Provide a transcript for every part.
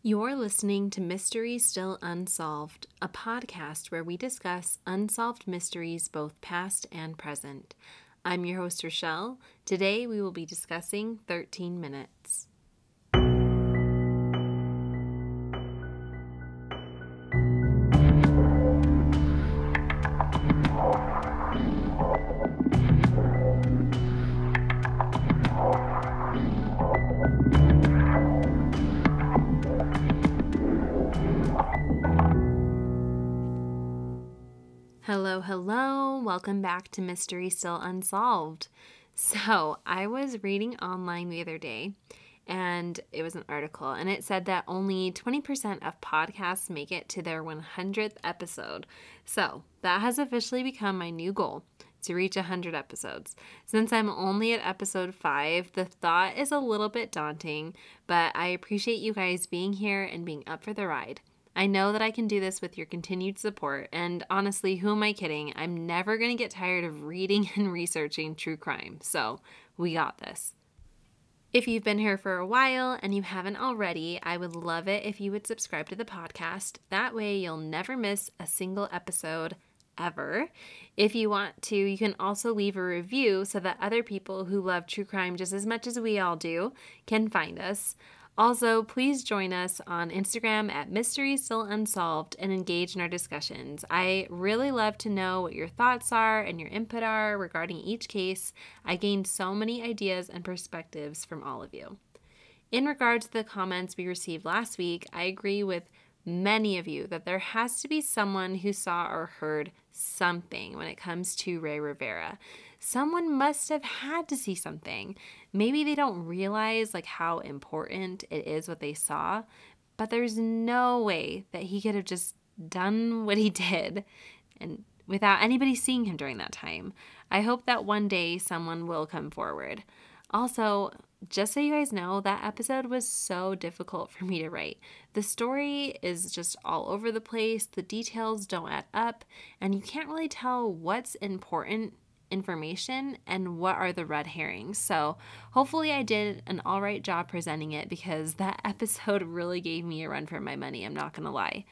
You're listening to Mysteries Still Unsolved, a podcast where we discuss unsolved mysteries both past and present. I'm your host, Rochelle. Today we will be discussing 13 Minutes. Hello, hello. Welcome back to Mystery Still Unsolved. So, I was reading online the other day and it was an article and it said that only 20% of podcasts make it to their 100th episode. So, that has officially become my new goal to reach 100 episodes. Since I'm only at episode 5, the thought is a little bit daunting, but I appreciate you guys being here and being up for the ride. I know that I can do this with your continued support, and honestly, who am I kidding? I'm never going to get tired of reading and researching true crime, so we got this. If you've been here for a while and you haven't already, I would love it if you would subscribe to the podcast. That way, you'll never miss a single episode ever. If you want to, you can also leave a review so that other people who love true crime just as much as we all do can find us. Also, please join us on Instagram at Mystery Still Unsolved and engage in our discussions. I really love to know what your thoughts are and your input are regarding each case. I gained so many ideas and perspectives from all of you. In regard to the comments we received last week, I agree with many of you that there has to be someone who saw or heard something when it comes to Ray Rivera someone must have had to see something. Maybe they don't realize like how important it is what they saw, but there's no way that he could have just done what he did and without anybody seeing him during that time. I hope that one day someone will come forward. Also, just so you guys know, that episode was so difficult for me to write. The story is just all over the place, the details don't add up, and you can't really tell what's important information and what are the red herrings. So, hopefully, I did an all right job presenting it because that episode really gave me a run for my money. I'm not going to lie.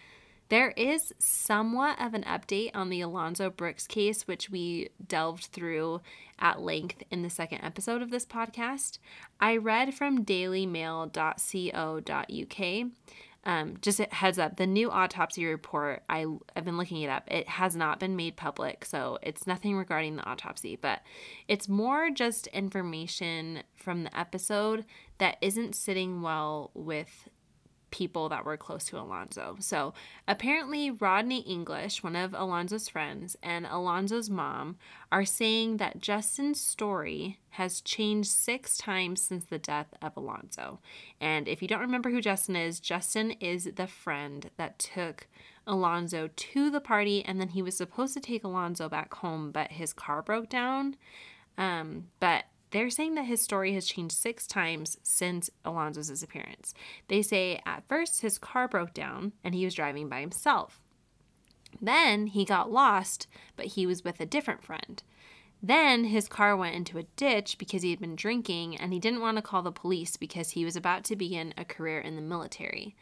There is somewhat of an update on the Alonzo Brooks case, which we delved through at length in the second episode of this podcast. I read from dailymail.co.uk um, just a heads up, the new autopsy report, I, I've been looking it up. It has not been made public, so it's nothing regarding the autopsy, but it's more just information from the episode that isn't sitting well with people that were close to Alonzo. So apparently, Rodney English, one of Alonzo's friends, and Alonzo's mom are saying that Justin's story has changed six times since the death of Alonzo. And if you don't remember who Justin is, Justin is the friend that took Alonzo to the party, and then he was supposed to take Alonzo back home, but his car broke down. Um, but they're saying that his story has changed six times since Alonzo's disappearance. They say at first his car broke down and he was driving by himself. Then he got lost, but he was with a different friend. Then his car went into a ditch because he had been drinking and he didn't want to call the police because he was about to begin a career in the military.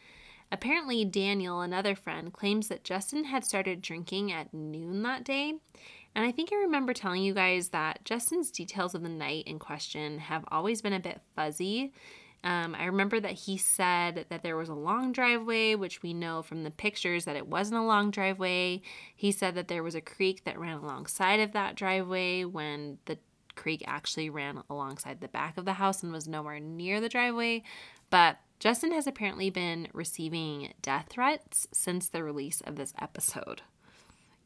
Apparently, Daniel, another friend, claims that Justin had started drinking at noon that day and I think I remember telling you guys that Justin's details of the night in question have always been a bit fuzzy. Um, I remember that he said that there was a long driveway, which we know from the pictures that it wasn't a long driveway. He said that there was a creek that ran alongside of that driveway when the creek actually ran alongside the back of the house and was nowhere near the driveway. But Justin has apparently been receiving death threats since the release of this episode.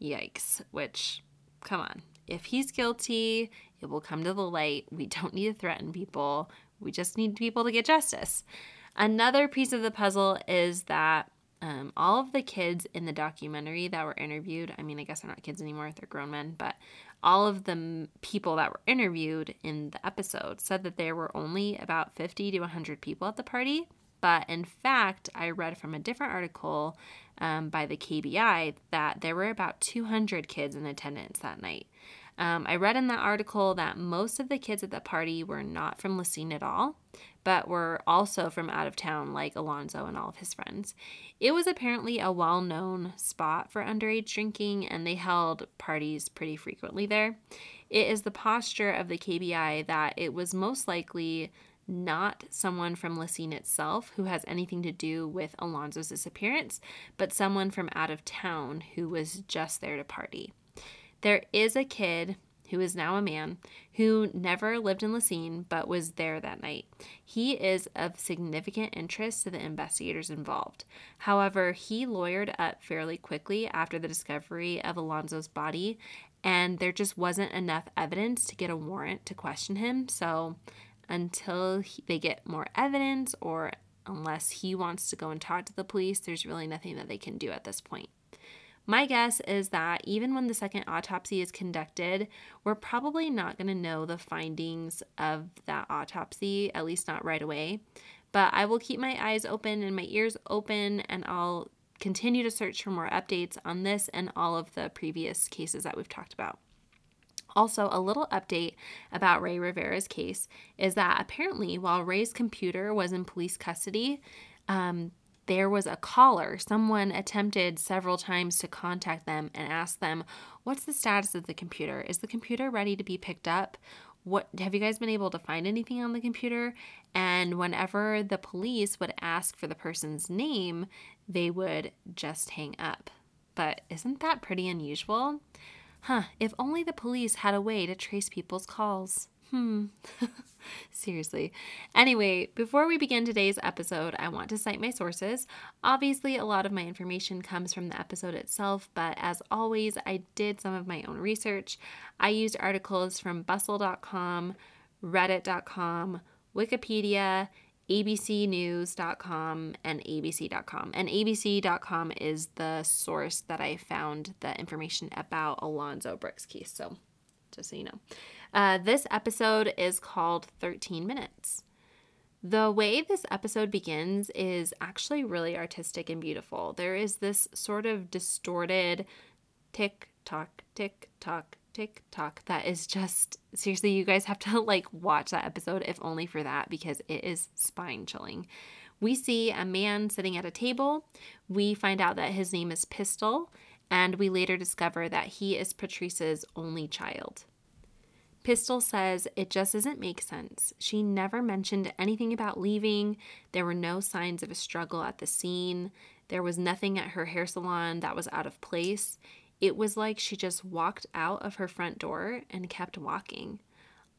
Yikes, which come on. If he's guilty, it will come to the light. We don't need to threaten people. We just need people to get justice. Another piece of the puzzle is that um, all of the kids in the documentary that were interviewed, I mean, I guess they're not kids anymore, they're grown men, but all of the people that were interviewed in the episode said that there were only about 50 to 100 people at the party. But in fact, I read from a different article um, by the KBI that there were about 200 kids in attendance that night. Um, I read in that article that most of the kids at the party were not from La Cygne at all, but were also from out of town, like Alonzo and all of his friends. It was apparently a well known spot for underage drinking, and they held parties pretty frequently there. It is the posture of the KBI that it was most likely not someone from La Cygne itself who has anything to do with Alonzo's disappearance, but someone from out of town who was just there to party. There is a kid who is now a man, who never lived in La Cygne but was there that night. He is of significant interest to the investigators involved. However, he lawyered up fairly quickly after the discovery of Alonzo's body, and there just wasn't enough evidence to get a warrant to question him. So until he, they get more evidence or unless he wants to go and talk to the police, there's really nothing that they can do at this point. My guess is that even when the second autopsy is conducted, we're probably not going to know the findings of that autopsy, at least not right away. But I will keep my eyes open and my ears open, and I'll continue to search for more updates on this and all of the previous cases that we've talked about. Also, a little update about Ray Rivera's case is that apparently, while Ray's computer was in police custody, um, there was a caller. Someone attempted several times to contact them and ask them, What's the status of the computer? Is the computer ready to be picked up? What have you guys been able to find anything on the computer? And whenever the police would ask for the person's name, they would just hang up. But isn't that pretty unusual? Huh, if only the police had a way to trace people's calls. Hmm. Seriously. Anyway, before we begin today's episode, I want to cite my sources. Obviously, a lot of my information comes from the episode itself, but as always, I did some of my own research. I used articles from bustle.com, reddit.com, Wikipedia, abcnews.com and abc.com. And abc.com is the source that I found the information about Alonzo Brooks case. So, just so you know. Uh, this episode is called 13 Minutes. The way this episode begins is actually really artistic and beautiful. There is this sort of distorted tick tock, tick tock, tick tock that is just seriously, you guys have to like watch that episode if only for that because it is spine chilling. We see a man sitting at a table. We find out that his name is Pistol, and we later discover that he is Patrice's only child. Pistol says it just doesn't make sense. She never mentioned anything about leaving. There were no signs of a struggle at the scene. There was nothing at her hair salon that was out of place. It was like she just walked out of her front door and kept walking.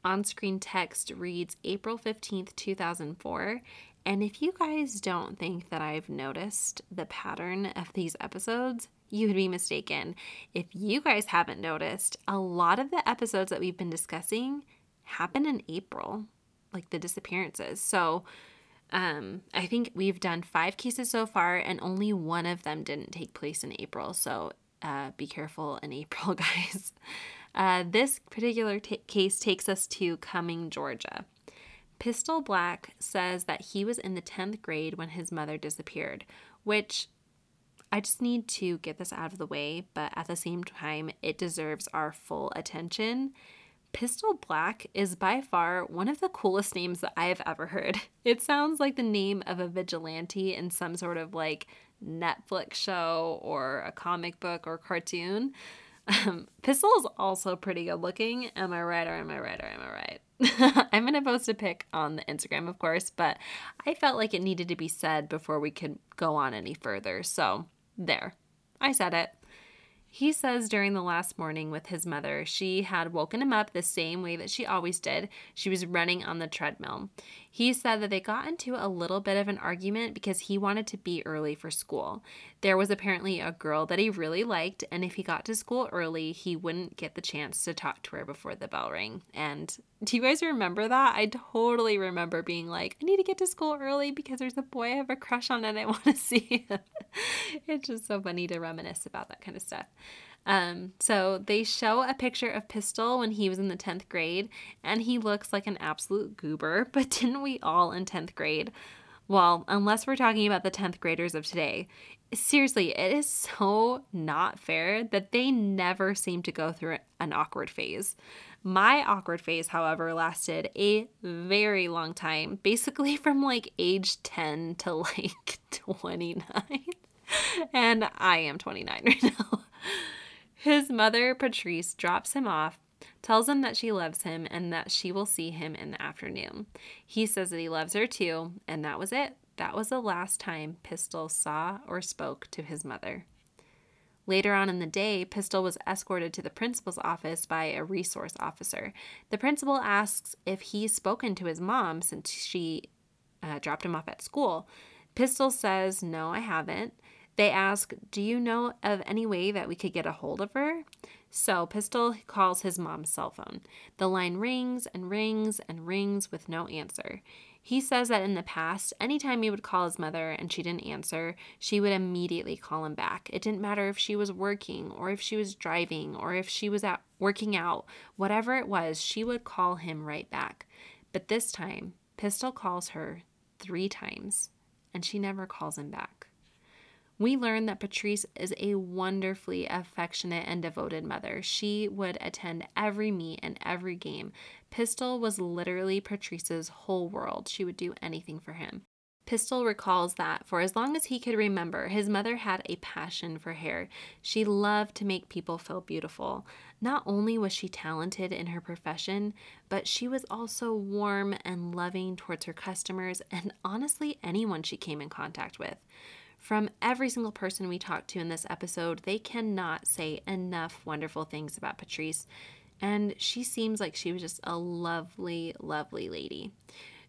On screen text reads April 15th, 2004. And if you guys don't think that I've noticed the pattern of these episodes, you would be mistaken. If you guys haven't noticed, a lot of the episodes that we've been discussing happen in April, like the disappearances. So, um, I think we've done five cases so far, and only one of them didn't take place in April. So, uh, be careful in April, guys. Uh, this particular t- case takes us to Cumming, Georgia. Pistol Black says that he was in the 10th grade when his mother disappeared, which I just need to get this out of the way, but at the same time, it deserves our full attention. Pistol Black is by far one of the coolest names that I have ever heard. It sounds like the name of a vigilante in some sort of like Netflix show or a comic book or cartoon. Um, Pistol is also pretty good looking. Am I right or am I right or am I right? I'm going to post a pic on the Instagram, of course, but I felt like it needed to be said before we could go on any further. So there, I said it. He says during the last morning with his mother, she had woken him up the same way that she always did. She was running on the treadmill. He said that they got into a little bit of an argument because he wanted to be early for school. There was apparently a girl that he really liked, and if he got to school early, he wouldn't get the chance to talk to her before the bell rang. And do you guys remember that? I totally remember being like, I need to get to school early because there's a boy I have a crush on and I want to see him. it's just so funny to reminisce about that kind of stuff. Um, so they show a picture of Pistol when he was in the 10th grade, and he looks like an absolute goober, but didn't we all in 10th grade? Well, unless we're talking about the 10th graders of today. Seriously, it is so not fair that they never seem to go through an awkward phase. My awkward phase, however, lasted a very long time, basically from like age 10 to like 29. and I am 29 right now. His mother, Patrice, drops him off, tells him that she loves him and that she will see him in the afternoon. He says that he loves her too, and that was it. That was the last time Pistol saw or spoke to his mother. Later on in the day, Pistol was escorted to the principal's office by a resource officer. The principal asks if he's spoken to his mom since she uh, dropped him off at school. Pistol says, No, I haven't. They ask, Do you know of any way that we could get a hold of her? So Pistol calls his mom's cell phone. The line rings and rings and rings with no answer. He says that in the past, anytime he would call his mother and she didn't answer, she would immediately call him back. It didn't matter if she was working or if she was driving or if she was out working out, whatever it was, she would call him right back. But this time, Pistol calls her three times and she never calls him back. We learn that Patrice is a wonderfully affectionate and devoted mother. She would attend every meet and every game. Pistol was literally Patrice's whole world. She would do anything for him. Pistol recalls that for as long as he could remember, his mother had a passion for hair. She loved to make people feel beautiful. Not only was she talented in her profession, but she was also warm and loving towards her customers and honestly anyone she came in contact with. From every single person we talked to in this episode, they cannot say enough wonderful things about Patrice. And she seems like she was just a lovely, lovely lady.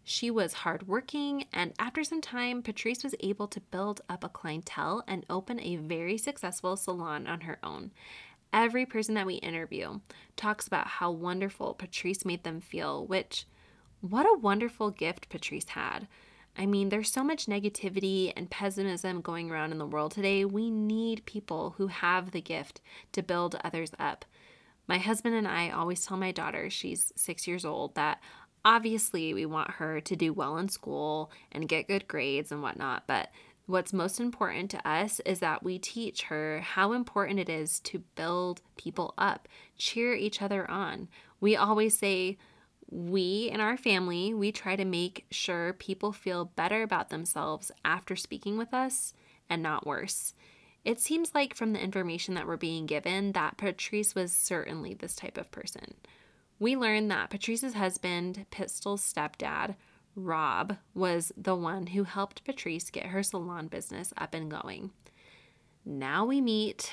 She was hardworking, and after some time, Patrice was able to build up a clientele and open a very successful salon on her own. Every person that we interview talks about how wonderful Patrice made them feel, which, what a wonderful gift Patrice had. I mean, there's so much negativity and pessimism going around in the world today. We need people who have the gift to build others up. My husband and I always tell my daughter, she's six years old, that obviously we want her to do well in school and get good grades and whatnot. But what's most important to us is that we teach her how important it is to build people up, cheer each other on. We always say, we in our family, we try to make sure people feel better about themselves after speaking with us and not worse. It seems like from the information that we're being given that Patrice was certainly this type of person. We learned that Patrice's husband, Pistol's stepdad, Rob, was the one who helped Patrice get her salon business up and going. Now we meet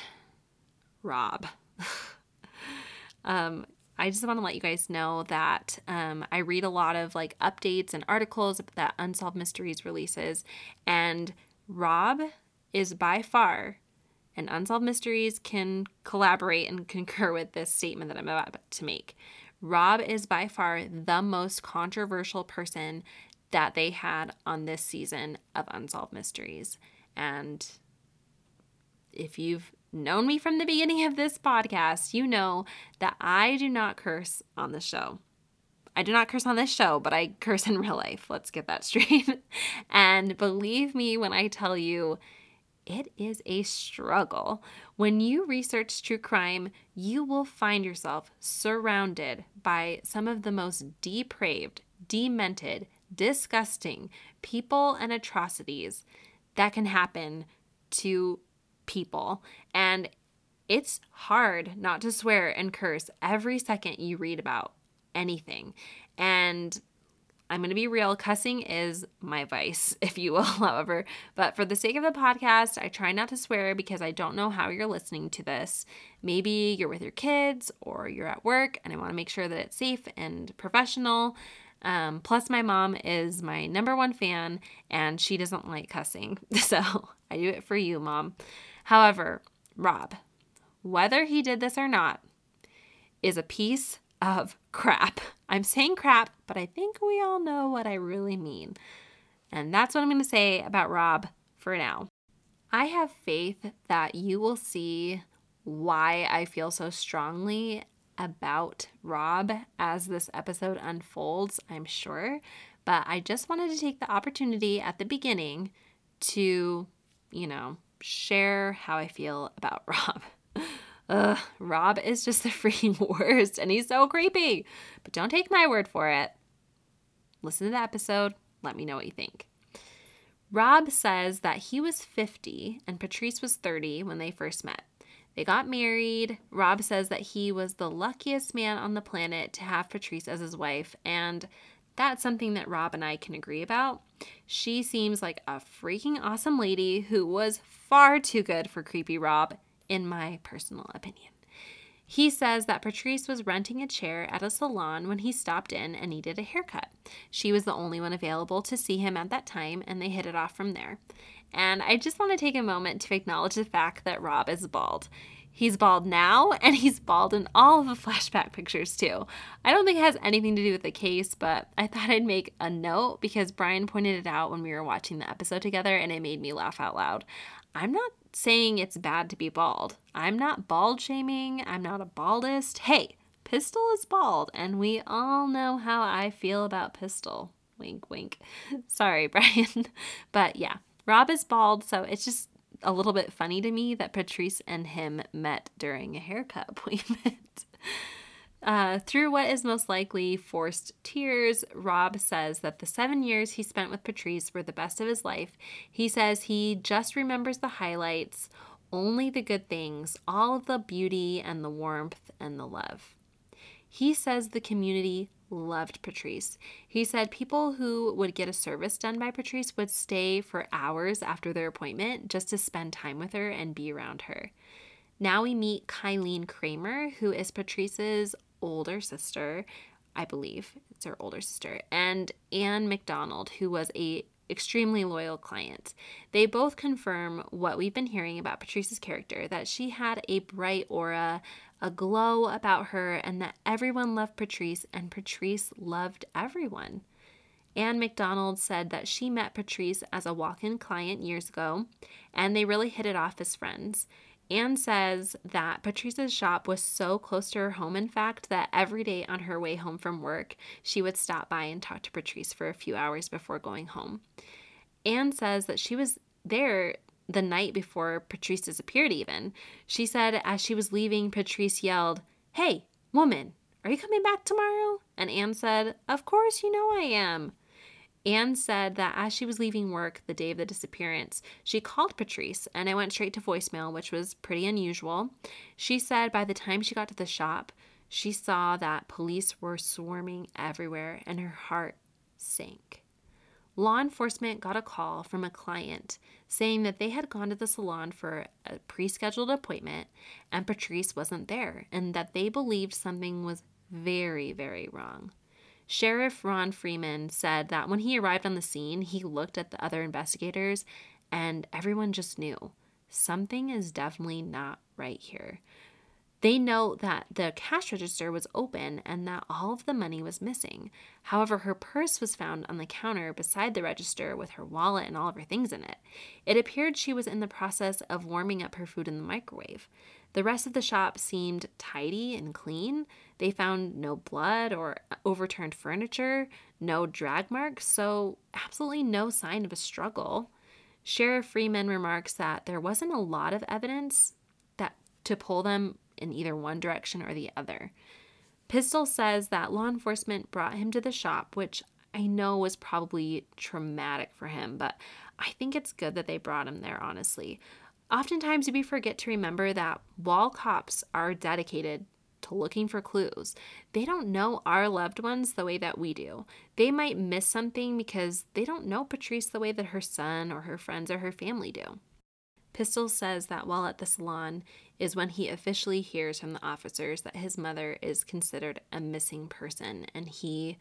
Rob. um, I just want to let you guys know that um, I read a lot of like updates and articles that Unsolved Mysteries releases, and Rob is by far, and Unsolved Mysteries can collaborate and concur with this statement that I'm about to make. Rob is by far the most controversial person that they had on this season of Unsolved Mysteries. And if you've known me from the beginning of this podcast, you know that I do not curse on the show. I do not curse on this show, but I curse in real life. Let's get that straight. and believe me when I tell you, it is a struggle. When you research true crime, you will find yourself surrounded by some of the most depraved, demented, disgusting people and atrocities that can happen to people. And it's hard not to swear and curse every second you read about anything. And I'm going to be real, cussing is my vice, if you will, however. But for the sake of the podcast, I try not to swear because I don't know how you're listening to this. Maybe you're with your kids or you're at work, and I want to make sure that it's safe and professional. Um, plus, my mom is my number one fan, and she doesn't like cussing. So I do it for you, mom. However, Rob, whether he did this or not, is a piece of crap. I'm saying crap, but I think we all know what I really mean. And that's what I'm going to say about Rob for now. I have faith that you will see why I feel so strongly about Rob as this episode unfolds, I'm sure. but I just wanted to take the opportunity at the beginning to, you know, share how I feel about Rob. Ugh, Rob is just the freaking worst and he's so creepy. But don't take my word for it. Listen to the episode. Let me know what you think. Rob says that he was 50 and Patrice was 30 when they first met. They got married. Rob says that he was the luckiest man on the planet to have Patrice as his wife, and that's something that Rob and I can agree about. She seems like a freaking awesome lady who was far too good for creepy Rob, in my personal opinion. He says that Patrice was renting a chair at a salon when he stopped in and needed a haircut. She was the only one available to see him at that time, and they hit it off from there. And I just want to take a moment to acknowledge the fact that Rob is bald. He's bald now, and he's bald in all of the flashback pictures, too. I don't think it has anything to do with the case, but I thought I'd make a note because Brian pointed it out when we were watching the episode together, and it made me laugh out loud. I'm not saying it's bad to be bald. I'm not bald shaming. I'm not a baldist. Hey, Pistol is bald, and we all know how I feel about Pistol. Wink, wink. Sorry, Brian. but yeah, Rob is bald, so it's just a little bit funny to me that Patrice and him met during a haircut appointment. Uh, through what is most likely forced tears, Rob says that the seven years he spent with Patrice were the best of his life. He says he just remembers the highlights, only the good things, all of the beauty and the warmth and the love. He says the community loved Patrice. He said people who would get a service done by Patrice would stay for hours after their appointment just to spend time with her and be around her. Now we meet Kylene Kramer, who is Patrice's older sister, I believe it's her older sister, and Anne McDonald, who was a extremely loyal client. They both confirm what we've been hearing about Patrice's character that she had a bright aura, a glow about her, and that everyone loved Patrice and Patrice loved everyone. Anne McDonald said that she met Patrice as a walk in client years ago, and they really hit it off as friends. Anne says that Patrice's shop was so close to her home, in fact, that every day on her way home from work, she would stop by and talk to Patrice for a few hours before going home. Anne says that she was there the night before Patrice disappeared, even. She said as she was leaving, Patrice yelled, Hey, woman, are you coming back tomorrow? And Anne said, Of course, you know I am. Anne said that as she was leaving work the day of the disappearance, she called Patrice and it went straight to voicemail, which was pretty unusual. She said by the time she got to the shop, she saw that police were swarming everywhere and her heart sank. Law enforcement got a call from a client saying that they had gone to the salon for a pre scheduled appointment and Patrice wasn't there, and that they believed something was very, very wrong. Sheriff Ron Freeman said that when he arrived on the scene, he looked at the other investigators and everyone just knew something is definitely not right here. They know that the cash register was open and that all of the money was missing. However, her purse was found on the counter beside the register with her wallet and all of her things in it. It appeared she was in the process of warming up her food in the microwave. The rest of the shop seemed tidy and clean. They found no blood or overturned furniture, no drag marks, so absolutely no sign of a struggle. Sheriff Freeman remarks that there wasn't a lot of evidence that to pull them in either one direction or the other. Pistol says that law enforcement brought him to the shop, which I know was probably traumatic for him, but I think it's good that they brought him there, honestly. Oftentimes, we forget to remember that while cops are dedicated to looking for clues, they don't know our loved ones the way that we do. They might miss something because they don't know Patrice the way that her son or her friends or her family do. Pistol says that while at the salon is when he officially hears from the officers that his mother is considered a missing person and he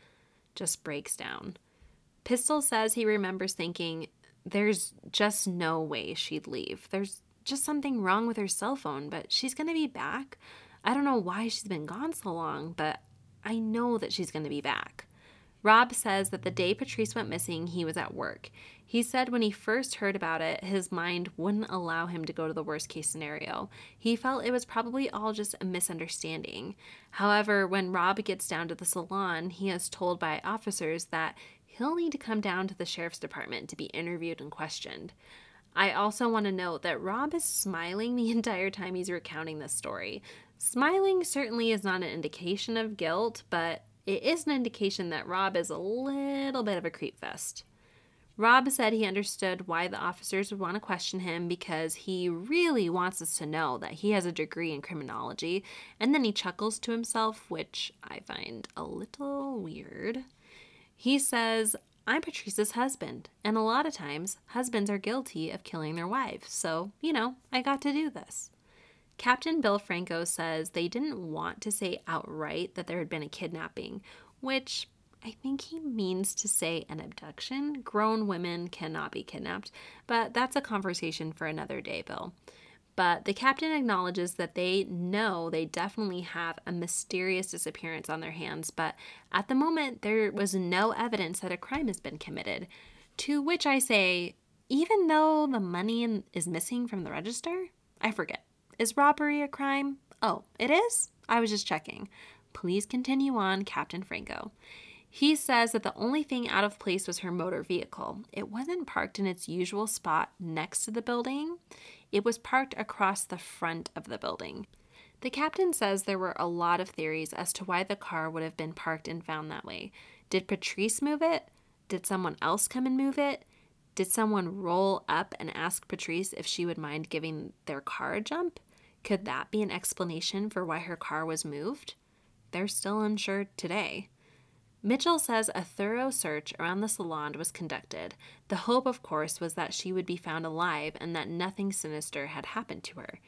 just breaks down. Pistol says he remembers thinking, there's just no way she'd leave. There's just something wrong with her cell phone, but she's going to be back. I don't know why she's been gone so long, but I know that she's going to be back. Rob says that the day Patrice went missing, he was at work. He said when he first heard about it, his mind wouldn't allow him to go to the worst case scenario. He felt it was probably all just a misunderstanding. However, when Rob gets down to the salon, he is told by officers that he'll need to come down to the sheriff's department to be interviewed and questioned. I also want to note that Rob is smiling the entire time he's recounting this story. Smiling certainly is not an indication of guilt, but it is an indication that Rob is a little bit of a creep fest. Rob said he understood why the officers would want to question him because he really wants us to know that he has a degree in criminology, and then he chuckles to himself, which I find a little weird. He says, I'm Patrice's husband, and a lot of times husbands are guilty of killing their wives, so, you know, I got to do this. Captain Bill Franco says they didn't want to say outright that there had been a kidnapping, which I think he means to say an abduction. Grown women cannot be kidnapped, but that's a conversation for another day, Bill. But the captain acknowledges that they know they definitely have a mysterious disappearance on their hands, but at the moment there was no evidence that a crime has been committed. To which I say, even though the money is missing from the register? I forget. Is robbery a crime? Oh, it is? I was just checking. Please continue on, Captain Franco. He says that the only thing out of place was her motor vehicle. It wasn't parked in its usual spot next to the building, it was parked across the front of the building. The captain says there were a lot of theories as to why the car would have been parked and found that way. Did Patrice move it? Did someone else come and move it? Did someone roll up and ask Patrice if she would mind giving their car a jump? Could that be an explanation for why her car was moved? They're still unsure today. Mitchell says a thorough search around the salon was conducted. The hope, of course, was that she would be found alive and that nothing sinister had happened to her.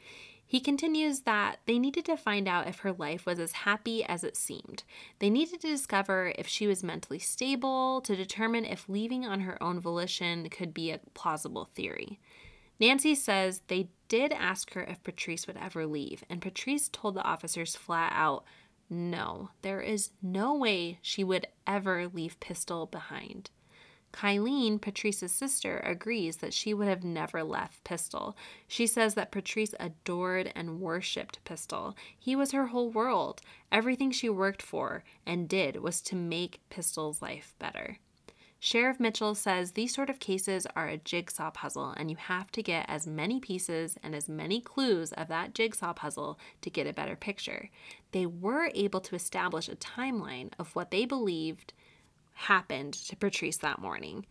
He continues that they needed to find out if her life was as happy as it seemed. They needed to discover if she was mentally stable, to determine if leaving on her own volition could be a plausible theory. Nancy says they did ask her if Patrice would ever leave, and Patrice told the officers flat out no, there is no way she would ever leave Pistol behind. Kylene, Patrice's sister, agrees that she would have never left Pistol. She says that Patrice adored and worshipped Pistol. He was her whole world. Everything she worked for and did was to make Pistol's life better. Sheriff Mitchell says these sort of cases are a jigsaw puzzle, and you have to get as many pieces and as many clues of that jigsaw puzzle to get a better picture. They were able to establish a timeline of what they believed happened to Patrice that morning.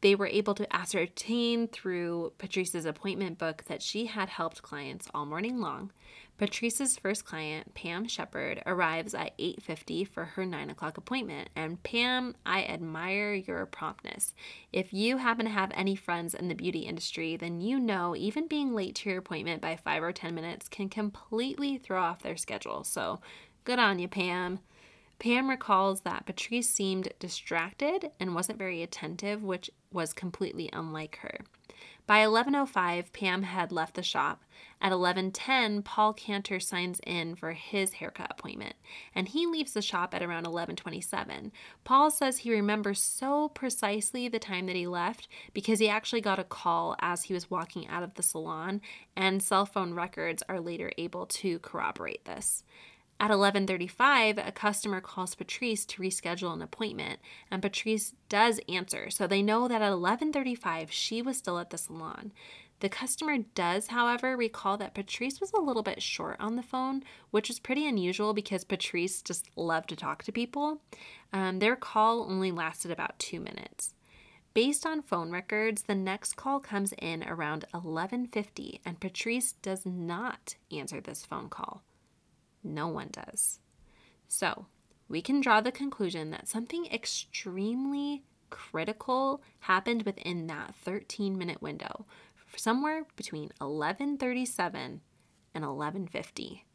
They were able to ascertain through Patrice's appointment book that she had helped clients all morning long. Patrice's first client, Pam Shepard, arrives at 8:50 for her 9 o'clock appointment. And Pam, I admire your promptness. If you happen to have any friends in the beauty industry, then you know even being late to your appointment by five or 10 minutes can completely throw off their schedule. So good on you, Pam. Pam recalls that Patrice seemed distracted and wasn't very attentive, which was completely unlike her. By 11:05, Pam had left the shop. At 11:10, Paul Cantor signs in for his haircut appointment, and he leaves the shop at around 11:27. Paul says he remembers so precisely the time that he left because he actually got a call as he was walking out of the salon, and cell phone records are later able to corroborate this. At 11:35, a customer calls Patrice to reschedule an appointment, and Patrice does answer. So they know that at 11:35 she was still at the salon. The customer does, however, recall that Patrice was a little bit short on the phone, which is pretty unusual because Patrice just loved to talk to people. Um, their call only lasted about two minutes. Based on phone records, the next call comes in around 11:50, and Patrice does not answer this phone call. No one does. So, we can draw the conclusion that something extremely critical happened within that 13 minute window, somewhere between 1137 and 1150.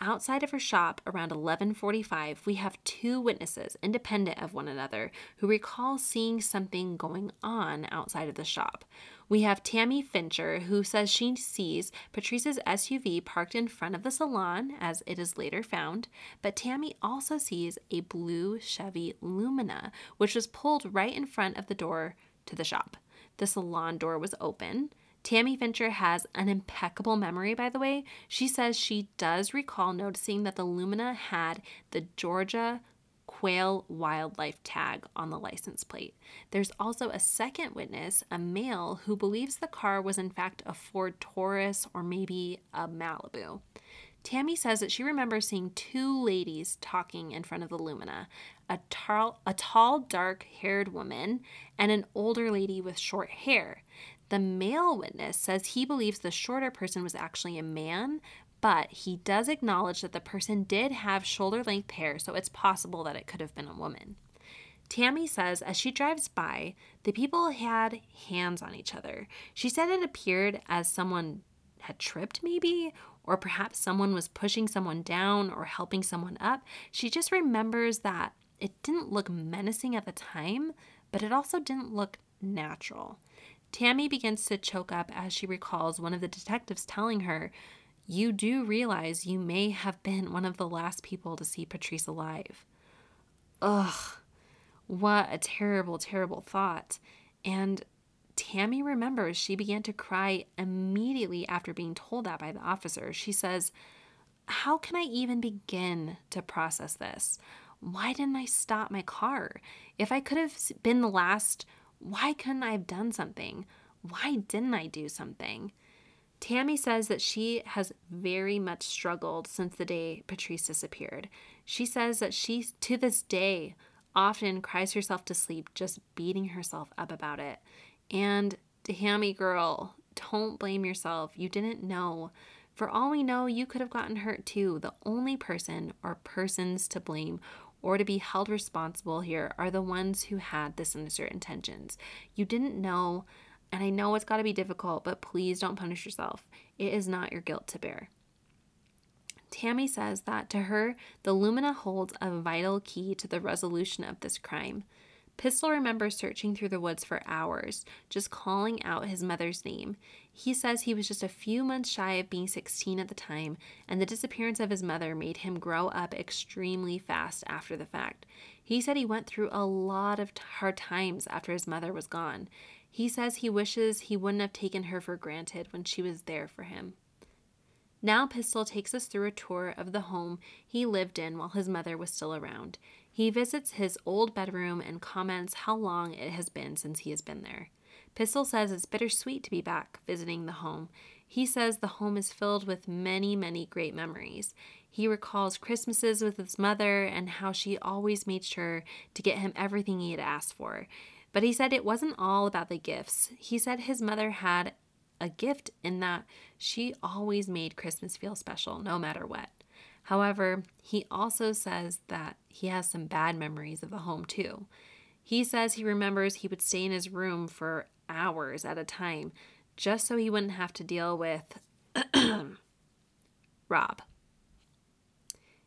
Outside of her shop around 11:45, we have two witnesses independent of one another who recall seeing something going on outside of the shop. We have Tammy Fincher who says she sees Patrice's SUV parked in front of the salon as it is later found, but Tammy also sees a blue Chevy Lumina which was pulled right in front of the door to the shop. The salon door was open. Tammy Fincher has an impeccable memory, by the way. She says she does recall noticing that the Lumina had the Georgia Quail Wildlife tag on the license plate. There's also a second witness, a male, who believes the car was in fact a Ford Taurus or maybe a Malibu. Tammy says that she remembers seeing two ladies talking in front of the Lumina a tall, a tall dark haired woman and an older lady with short hair. The male witness says he believes the shorter person was actually a man, but he does acknowledge that the person did have shoulder length hair, so it's possible that it could have been a woman. Tammy says as she drives by, the people had hands on each other. She said it appeared as someone had tripped, maybe, or perhaps someone was pushing someone down or helping someone up. She just remembers that it didn't look menacing at the time, but it also didn't look natural. Tammy begins to choke up as she recalls one of the detectives telling her, You do realize you may have been one of the last people to see Patrice alive. Ugh, what a terrible, terrible thought. And Tammy remembers she began to cry immediately after being told that by the officer. She says, How can I even begin to process this? Why didn't I stop my car? If I could have been the last, why couldn't I have done something? Why didn't I do something? Tammy says that she has very much struggled since the day Patrice disappeared. She says that she, to this day, often cries herself to sleep just beating herself up about it. And Tammy girl, don't blame yourself. You didn't know. For all we know, you could have gotten hurt too. The only person or persons to blame or to be held responsible here are the ones who had the sinister intentions. You didn't know, and I know it's got to be difficult, but please don't punish yourself. It is not your guilt to bear. Tammy says that to her, the Lumina holds a vital key to the resolution of this crime. Pistol remembers searching through the woods for hours, just calling out his mother's name. He says he was just a few months shy of being 16 at the time, and the disappearance of his mother made him grow up extremely fast after the fact. He said he went through a lot of hard times after his mother was gone. He says he wishes he wouldn't have taken her for granted when she was there for him. Now, Pistol takes us through a tour of the home he lived in while his mother was still around. He visits his old bedroom and comments how long it has been since he has been there. Pistol says it's bittersweet to be back visiting the home. He says the home is filled with many, many great memories. He recalls Christmases with his mother and how she always made sure to get him everything he had asked for. But he said it wasn't all about the gifts. He said his mother had a gift in that she always made Christmas feel special no matter what. However, he also says that he has some bad memories of the home too. He says he remembers he would stay in his room for hours at a time just so he wouldn't have to deal with Rob.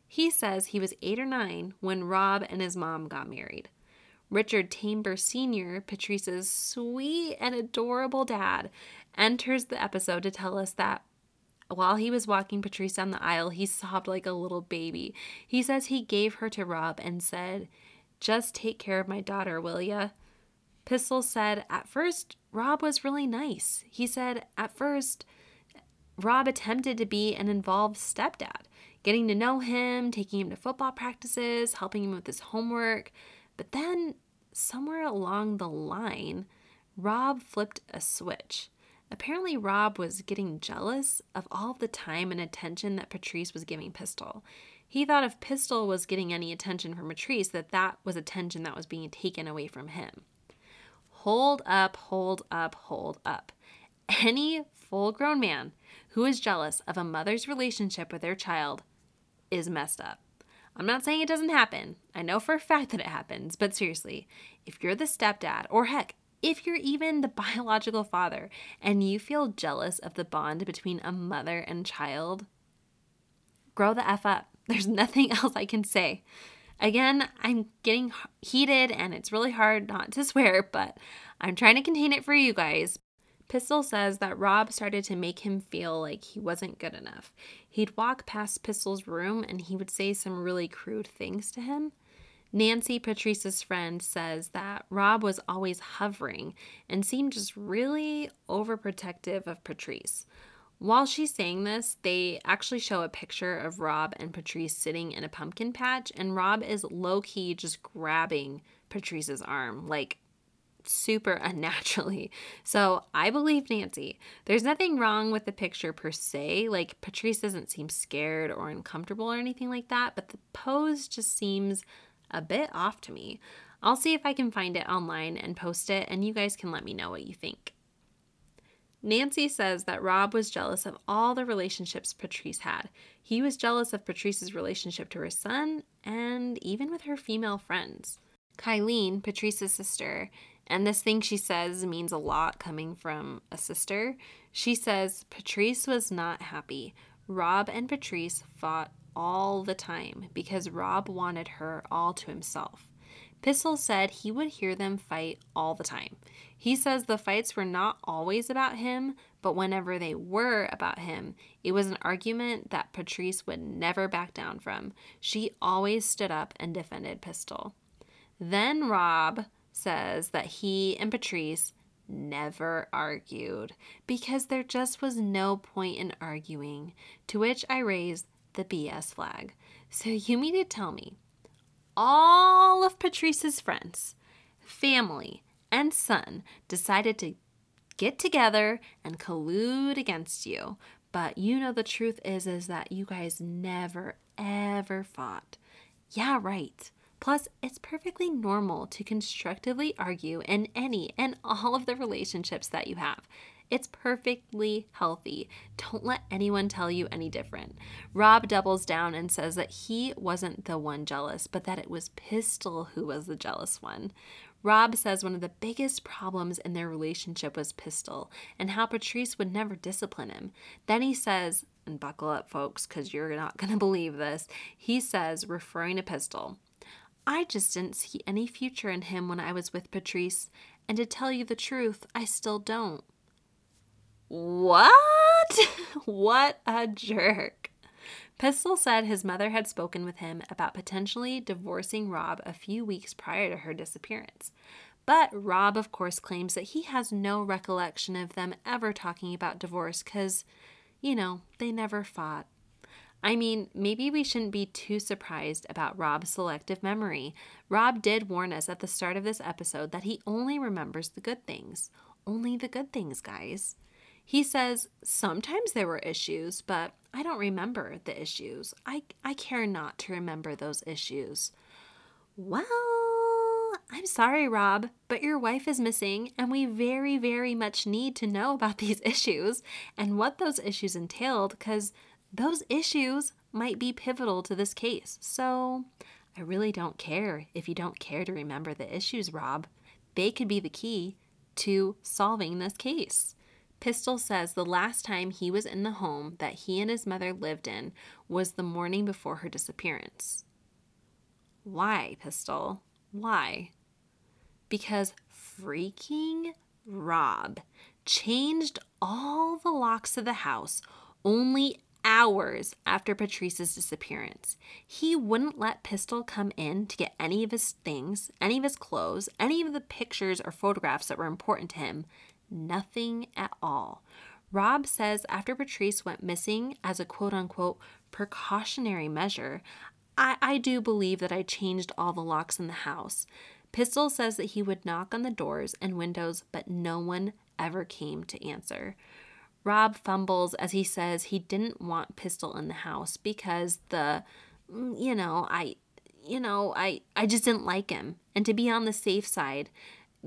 He says he was eight or nine when Rob and his mom got married. Richard Tamber Sr., Patrice's sweet and adorable dad, enters the episode to tell us that while he was walking Patrice down the aisle, he sobbed like a little baby. He says he gave her to Rob and said, Just take care of my daughter, will ya? Pistol said, At first, Rob was really nice. He said, At first, Rob attempted to be an involved stepdad, getting to know him, taking him to football practices, helping him with his homework. But then, somewhere along the line, Rob flipped a switch. Apparently, Rob was getting jealous of all the time and attention that Patrice was giving Pistol. He thought if Pistol was getting any attention from Patrice, that that was attention that was being taken away from him. Hold up, hold up, hold up. Any full grown man who is jealous of a mother's relationship with their child is messed up. I'm not saying it doesn't happen. I know for a fact that it happens, but seriously, if you're the stepdad, or heck, if you're even the biological father and you feel jealous of the bond between a mother and child, grow the F up. There's nothing else I can say. Again, I'm getting heated and it's really hard not to swear, but I'm trying to contain it for you guys. Pistol says that Rob started to make him feel like he wasn't good enough. He'd walk past Pistol's room and he would say some really crude things to him. Nancy, Patrice's friend, says that Rob was always hovering and seemed just really overprotective of Patrice. While she's saying this, they actually show a picture of Rob and Patrice sitting in a pumpkin patch, and Rob is low key just grabbing Patrice's arm, like super unnaturally. So I believe Nancy. There's nothing wrong with the picture per se. Like Patrice doesn't seem scared or uncomfortable or anything like that, but the pose just seems a bit off to me. I'll see if I can find it online and post it, and you guys can let me know what you think. Nancy says that Rob was jealous of all the relationships Patrice had. He was jealous of Patrice's relationship to her son and even with her female friends. Kylene, Patrice's sister, and this thing she says means a lot coming from a sister. She says Patrice was not happy. Rob and Patrice fought all the time because Rob wanted her all to himself. Pistol said he would hear them fight all the time. He says the fights were not always about him, but whenever they were about him, it was an argument that Patrice would never back down from. She always stood up and defended Pistol. Then Rob says that he and Patrice never argued because there just was no point in arguing, to which I raised the BS flag. So you mean to tell me all of Patrice's friends, family, and son decided to get together and collude against you. But you know the truth is is that you guys never ever fought. Yeah, right. Plus, it's perfectly normal to constructively argue in any and all of the relationships that you have. It's perfectly healthy. Don't let anyone tell you any different. Rob doubles down and says that he wasn't the one jealous, but that it was Pistol who was the jealous one. Rob says one of the biggest problems in their relationship was Pistol and how Patrice would never discipline him. Then he says, and buckle up, folks, because you're not going to believe this. He says, referring to Pistol, I just didn't see any future in him when I was with Patrice, and to tell you the truth, I still don't. What? what a jerk. Pistol said his mother had spoken with him about potentially divorcing Rob a few weeks prior to her disappearance. But Rob, of course, claims that he has no recollection of them ever talking about divorce because, you know, they never fought. I mean, maybe we shouldn't be too surprised about Rob's selective memory. Rob did warn us at the start of this episode that he only remembers the good things. Only the good things, guys. He says, Sometimes there were issues, but I don't remember the issues. I, I care not to remember those issues. Well, I'm sorry, Rob, but your wife is missing, and we very, very much need to know about these issues and what those issues entailed because those issues might be pivotal to this case. So I really don't care if you don't care to remember the issues, Rob. They could be the key to solving this case. Pistol says the last time he was in the home that he and his mother lived in was the morning before her disappearance. Why, Pistol? Why? Because freaking Rob changed all the locks of the house only hours after Patrice's disappearance. He wouldn't let Pistol come in to get any of his things, any of his clothes, any of the pictures or photographs that were important to him. Nothing at all. Rob says after Patrice went missing as a quote unquote precautionary measure, I, I do believe that I changed all the locks in the house. Pistol says that he would knock on the doors and windows, but no one ever came to answer. Rob fumbles as he says he didn't want Pistol in the house because the, mm, you know, I, you know, I, I just didn't like him. And to be on the safe side,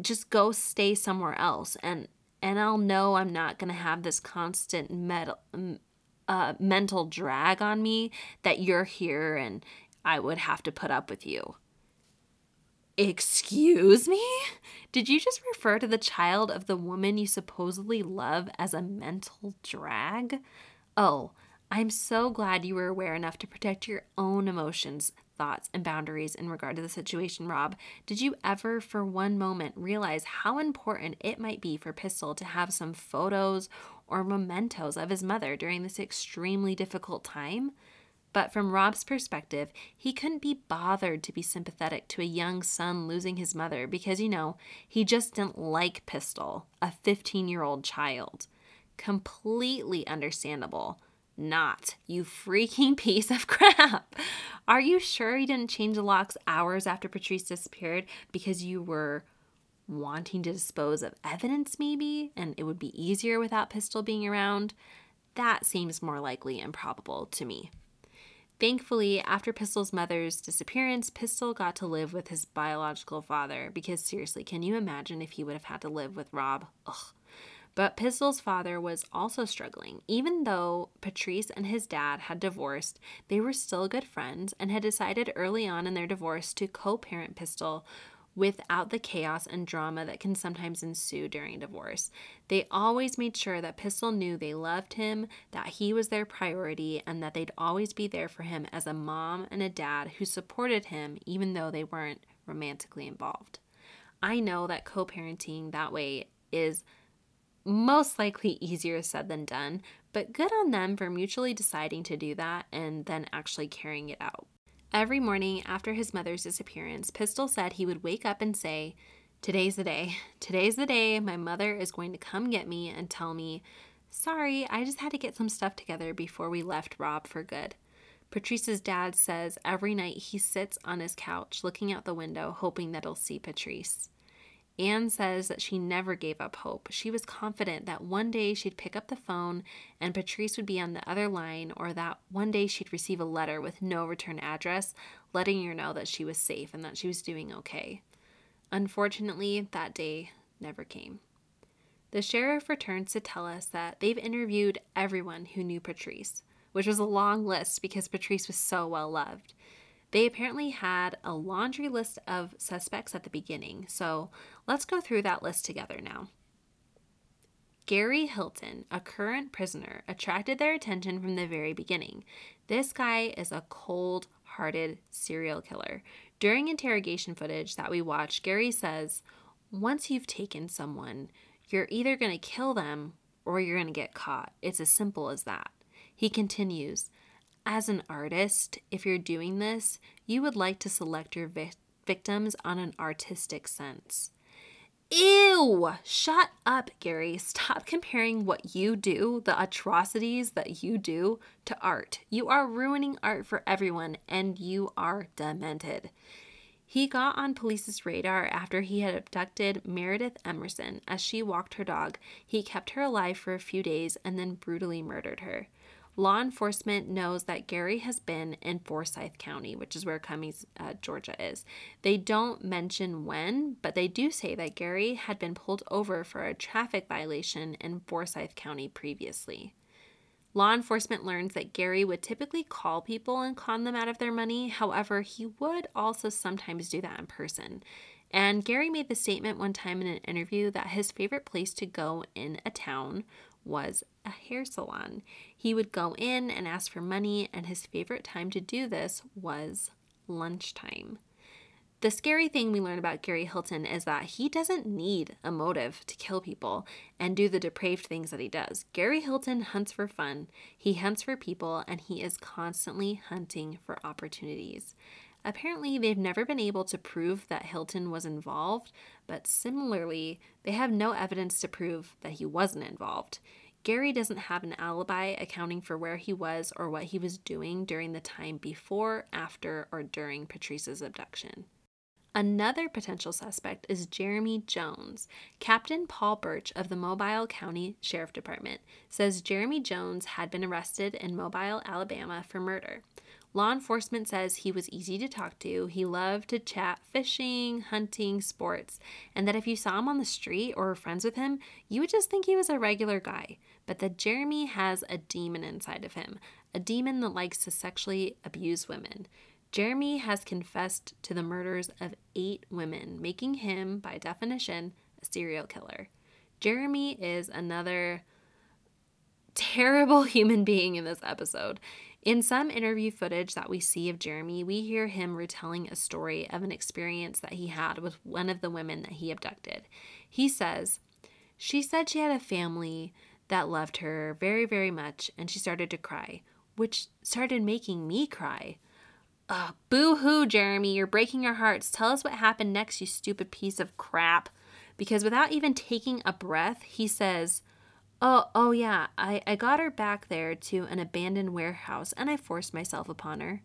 just go stay somewhere else. And, and I'll know I'm not going to have this constant metal, uh, mental drag on me that you're here and I would have to put up with you. Excuse me? Did you just refer to the child of the woman you supposedly love as a mental drag? Oh, I'm so glad you were aware enough to protect your own emotions, thoughts, and boundaries in regard to the situation, Rob. Did you ever, for one moment, realize how important it might be for Pistol to have some photos or mementos of his mother during this extremely difficult time? But from Rob's perspective, he couldn't be bothered to be sympathetic to a young son losing his mother because, you know, he just didn't like Pistol, a 15 year old child. Completely understandable. Not, you freaking piece of crap. Are you sure you didn't change the locks hours after Patrice disappeared because you were wanting to dispose of evidence, maybe, and it would be easier without Pistol being around? That seems more likely and probable to me. Thankfully, after Pistol's mother's disappearance, Pistol got to live with his biological father because seriously, can you imagine if he would have had to live with Rob? Ugh. But Pistol's father was also struggling. Even though Patrice and his dad had divorced, they were still good friends and had decided early on in their divorce to co parent Pistol without the chaos and drama that can sometimes ensue during divorce. They always made sure that Pistol knew they loved him, that he was their priority, and that they'd always be there for him as a mom and a dad who supported him even though they weren't romantically involved. I know that co parenting that way is most likely easier said than done, but good on them for mutually deciding to do that and then actually carrying it out. Every morning after his mother's disappearance, Pistol said he would wake up and say, Today's the day. Today's the day my mother is going to come get me and tell me, Sorry, I just had to get some stuff together before we left Rob for good. Patrice's dad says every night he sits on his couch looking out the window, hoping that he'll see Patrice. Anne says that she never gave up hope. She was confident that one day she'd pick up the phone and Patrice would be on the other line, or that one day she'd receive a letter with no return address letting her know that she was safe and that she was doing okay. Unfortunately, that day never came. The sheriff returns to tell us that they've interviewed everyone who knew Patrice, which was a long list because Patrice was so well loved. They apparently had a laundry list of suspects at the beginning, so let's go through that list together now. Gary Hilton, a current prisoner, attracted their attention from the very beginning. This guy is a cold hearted serial killer. During interrogation footage that we watched, Gary says, Once you've taken someone, you're either going to kill them or you're going to get caught. It's as simple as that. He continues, as an artist, if you're doing this, you would like to select your vi- victims on an artistic sense. Ew! Shut up, Gary. Stop comparing what you do, the atrocities that you do, to art. You are ruining art for everyone, and you are demented. He got on police's radar after he had abducted Meredith Emerson as she walked her dog. He kept her alive for a few days and then brutally murdered her. Law enforcement knows that Gary has been in Forsyth County, which is where Cummings, uh, Georgia is. They don't mention when, but they do say that Gary had been pulled over for a traffic violation in Forsyth County previously. Law enforcement learns that Gary would typically call people and con them out of their money. However, he would also sometimes do that in person. And Gary made the statement one time in an interview that his favorite place to go in a town was a hair salon. He would go in and ask for money, and his favorite time to do this was lunchtime. The scary thing we learn about Gary Hilton is that he doesn't need a motive to kill people and do the depraved things that he does. Gary Hilton hunts for fun, he hunts for people, and he is constantly hunting for opportunities. Apparently, they've never been able to prove that Hilton was involved, but similarly, they have no evidence to prove that he wasn't involved. Gary doesn't have an alibi accounting for where he was or what he was doing during the time before, after, or during Patrice's abduction. Another potential suspect is Jeremy Jones. Captain Paul Birch of the Mobile County Sheriff Department says Jeremy Jones had been arrested in Mobile, Alabama for murder. Law enforcement says he was easy to talk to, he loved to chat fishing, hunting, sports, and that if you saw him on the street or were friends with him, you would just think he was a regular guy. But that Jeremy has a demon inside of him, a demon that likes to sexually abuse women. Jeremy has confessed to the murders of eight women, making him, by definition, a serial killer. Jeremy is another terrible human being in this episode. In some interview footage that we see of Jeremy, we hear him retelling a story of an experience that he had with one of the women that he abducted. He says, She said she had a family that loved her very, very much, and she started to cry, which started making me cry. Boo hoo, Jeremy, you're breaking our hearts. Tell us what happened next, you stupid piece of crap. Because without even taking a breath, he says, Oh, oh yeah, I, I got her back there to an abandoned warehouse and I forced myself upon her.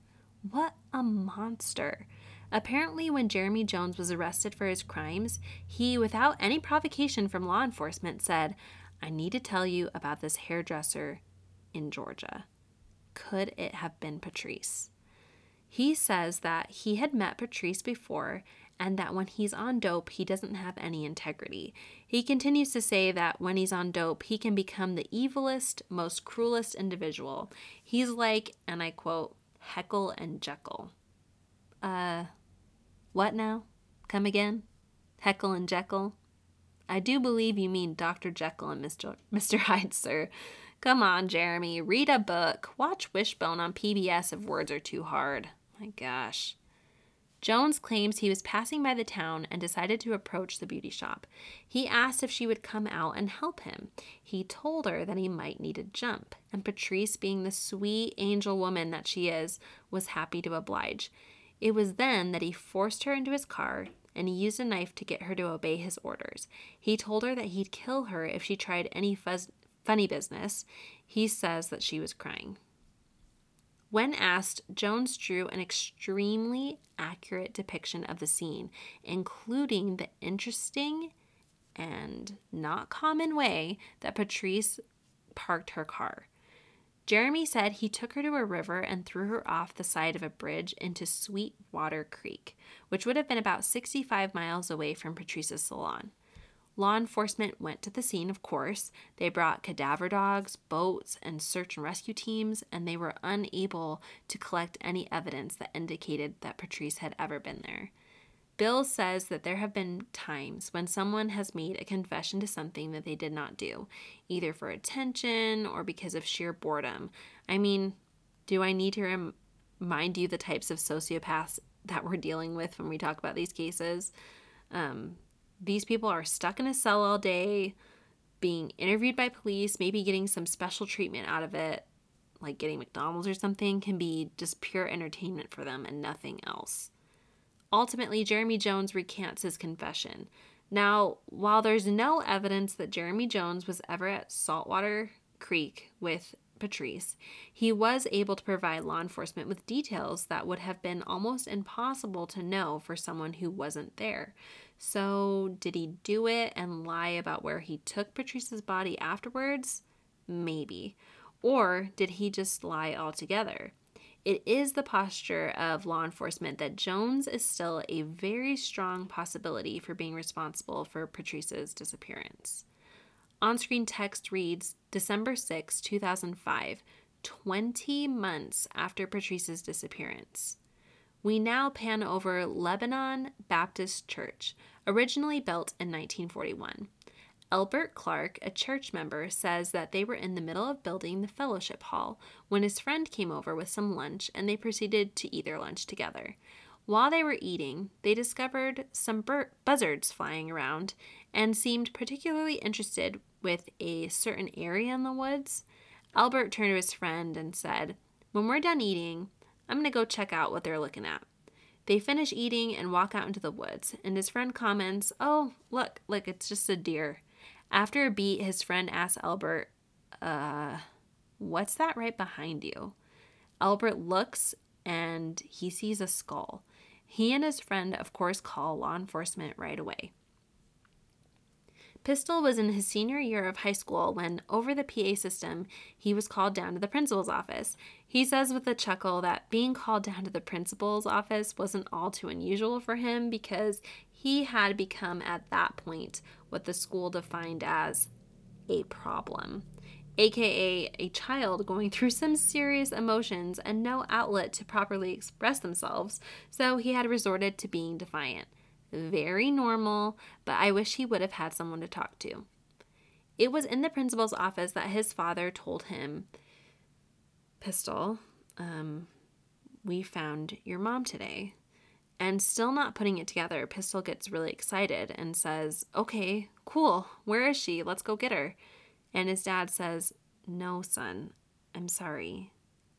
What a monster. Apparently, when Jeremy Jones was arrested for his crimes, he, without any provocation from law enforcement, said, I need to tell you about this hairdresser in Georgia. Could it have been Patrice? He says that he had met Patrice before and that when he's on dope, he doesn't have any integrity. He continues to say that when he's on dope, he can become the evilest, most cruelest individual. He's like, and I quote, Heckle and Jekyll. Uh, what now? Come again? Heckle and Jekyll? I do believe you mean Dr. Jekyll and Mr. Mr. Hyde, sir. Come on, Jeremy, read a book. Watch Wishbone on PBS if words are too hard. My gosh. Jones claims he was passing by the town and decided to approach the beauty shop. He asked if she would come out and help him. He told her that he might need a jump, and Patrice, being the sweet angel woman that she is, was happy to oblige. It was then that he forced her into his car and he used a knife to get her to obey his orders. He told her that he'd kill her if she tried any fuzz- funny business. He says that she was crying. When asked, Jones drew an extremely accurate depiction of the scene, including the interesting and not common way that Patrice parked her car. Jeremy said he took her to a river and threw her off the side of a bridge into Sweetwater Creek, which would have been about 65 miles away from Patrice's salon. Law enforcement went to the scene, of course. They brought cadaver dogs, boats, and search and rescue teams, and they were unable to collect any evidence that indicated that Patrice had ever been there. Bill says that there have been times when someone has made a confession to something that they did not do, either for attention or because of sheer boredom. I mean, do I need to remind you the types of sociopaths that we're dealing with when we talk about these cases? Um, these people are stuck in a cell all day, being interviewed by police, maybe getting some special treatment out of it, like getting McDonald's or something, can be just pure entertainment for them and nothing else. Ultimately, Jeremy Jones recants his confession. Now, while there's no evidence that Jeremy Jones was ever at Saltwater Creek with Patrice, he was able to provide law enforcement with details that would have been almost impossible to know for someone who wasn't there. So, did he do it and lie about where he took Patrice's body afterwards? Maybe. Or did he just lie altogether? It is the posture of law enforcement that Jones is still a very strong possibility for being responsible for Patrice's disappearance. On screen text reads December 6, 2005, 20 months after Patrice's disappearance. We now pan over Lebanon Baptist Church, originally built in 1941. Albert Clark, a church member, says that they were in the middle of building the fellowship hall when his friend came over with some lunch and they proceeded to eat their lunch together. While they were eating, they discovered some bur- buzzards flying around and seemed particularly interested with a certain area in the woods. Albert turned to his friend and said, When we're done eating, I'm going to go check out what they're looking at. They finish eating and walk out into the woods, and his friend comments, Oh, look, look, it's just a deer. After a beat, his friend asks Albert, Uh, what's that right behind you? Albert looks and he sees a skull. He and his friend, of course, call law enforcement right away. Pistol was in his senior year of high school when, over the PA system, he was called down to the principal's office. He says with a chuckle that being called down to the principal's office wasn't all too unusual for him because he had become, at that point, what the school defined as a problem, aka a child going through some serious emotions and no outlet to properly express themselves, so he had resorted to being defiant. Very normal, but I wish he would have had someone to talk to. It was in the principal's office that his father told him, Pistol, um, we found your mom today. And still not putting it together, Pistol gets really excited and says, Okay, cool. Where is she? Let's go get her. And his dad says, No, son, I'm sorry.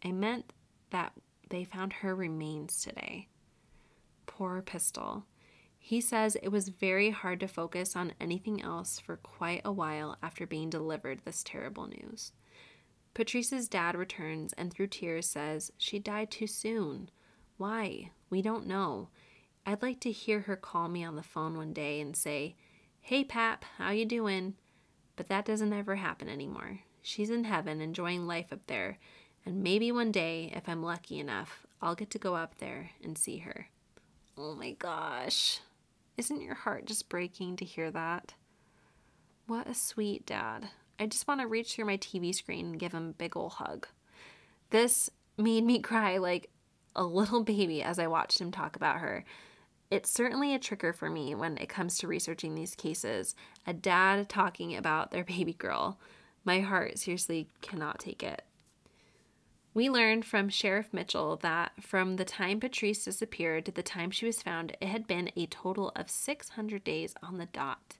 I meant that they found her remains today. Poor Pistol. He says it was very hard to focus on anything else for quite a while after being delivered this terrible news. Patrice's dad returns and through tears says she died too soon. Why? We don't know. I'd like to hear her call me on the phone one day and say, "Hey Pap, how you doing?" But that doesn't ever happen anymore. She's in heaven enjoying life up there, and maybe one day, if I'm lucky enough, I'll get to go up there and see her. Oh my gosh. Isn't your heart just breaking to hear that? What a sweet dad. I just want to reach through my TV screen and give him a big ol' hug. This made me cry like a little baby as I watched him talk about her. It's certainly a trigger for me when it comes to researching these cases. A dad talking about their baby girl. My heart seriously cannot take it. We learned from Sheriff Mitchell that from the time Patrice disappeared to the time she was found, it had been a total of 600 days on the dot.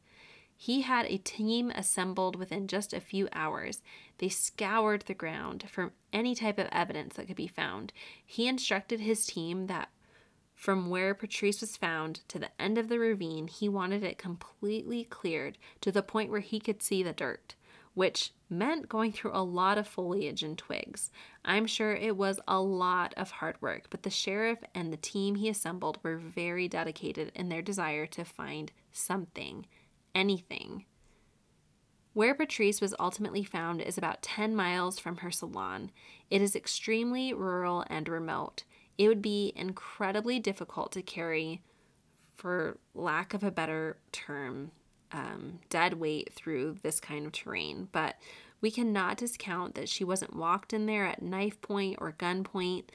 He had a team assembled within just a few hours. They scoured the ground for any type of evidence that could be found. He instructed his team that from where Patrice was found to the end of the ravine, he wanted it completely cleared to the point where he could see the dirt which meant going through a lot of foliage and twigs. I'm sure it was a lot of hard work, but the sheriff and the team he assembled were very dedicated in their desire to find something, anything. Where Patrice was ultimately found is about 10 miles from her salon. It is extremely rural and remote. It would be incredibly difficult to carry, for lack of a better term, um, dead weight through this kind of terrain, but we cannot discount that she wasn't walked in there at knife point or gun point.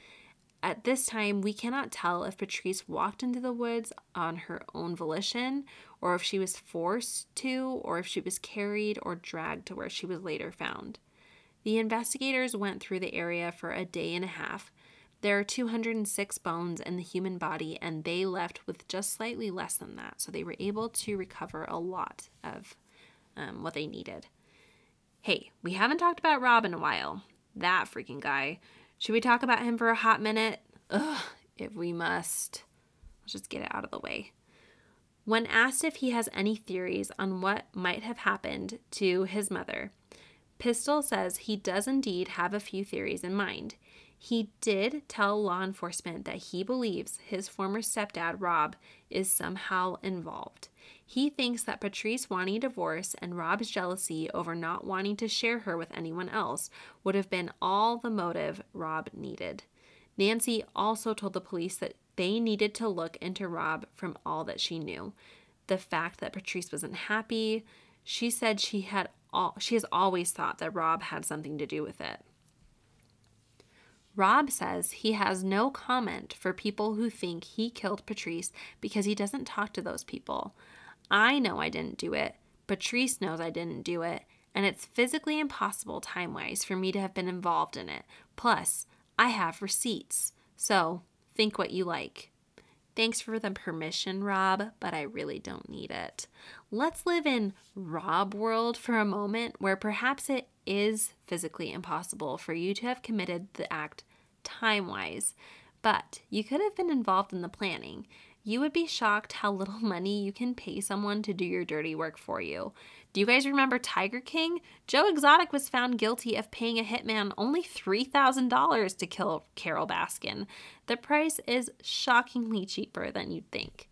At this time, we cannot tell if Patrice walked into the woods on her own volition, or if she was forced to, or if she was carried or dragged to where she was later found. The investigators went through the area for a day and a half, there are 206 bones in the human body, and they left with just slightly less than that. So they were able to recover a lot of um, what they needed. Hey, we haven't talked about Rob in a while. That freaking guy. Should we talk about him for a hot minute? Ugh, if we must. Let's just get it out of the way. When asked if he has any theories on what might have happened to his mother, Pistol says he does indeed have a few theories in mind. He did tell law enforcement that he believes his former stepdad, Rob, is somehow involved. He thinks that Patrice wanting a divorce and Rob's jealousy over not wanting to share her with anyone else would have been all the motive Rob needed. Nancy also told the police that they needed to look into Rob from all that she knew. The fact that Patrice wasn't happy, she said she had all, she has always thought that Rob had something to do with it. Rob says he has no comment for people who think he killed Patrice because he doesn't talk to those people. I know I didn't do it. Patrice knows I didn't do it, and it's physically impossible time wise for me to have been involved in it. Plus, I have receipts. So, think what you like. Thanks for the permission, Rob, but I really don't need it. Let's live in Rob world for a moment where perhaps it is physically impossible for you to have committed the act time wise, but you could have been involved in the planning. You would be shocked how little money you can pay someone to do your dirty work for you. Do you guys remember Tiger King? Joe Exotic was found guilty of paying a hitman only $3,000 to kill Carole Baskin. The price is shockingly cheaper than you'd think.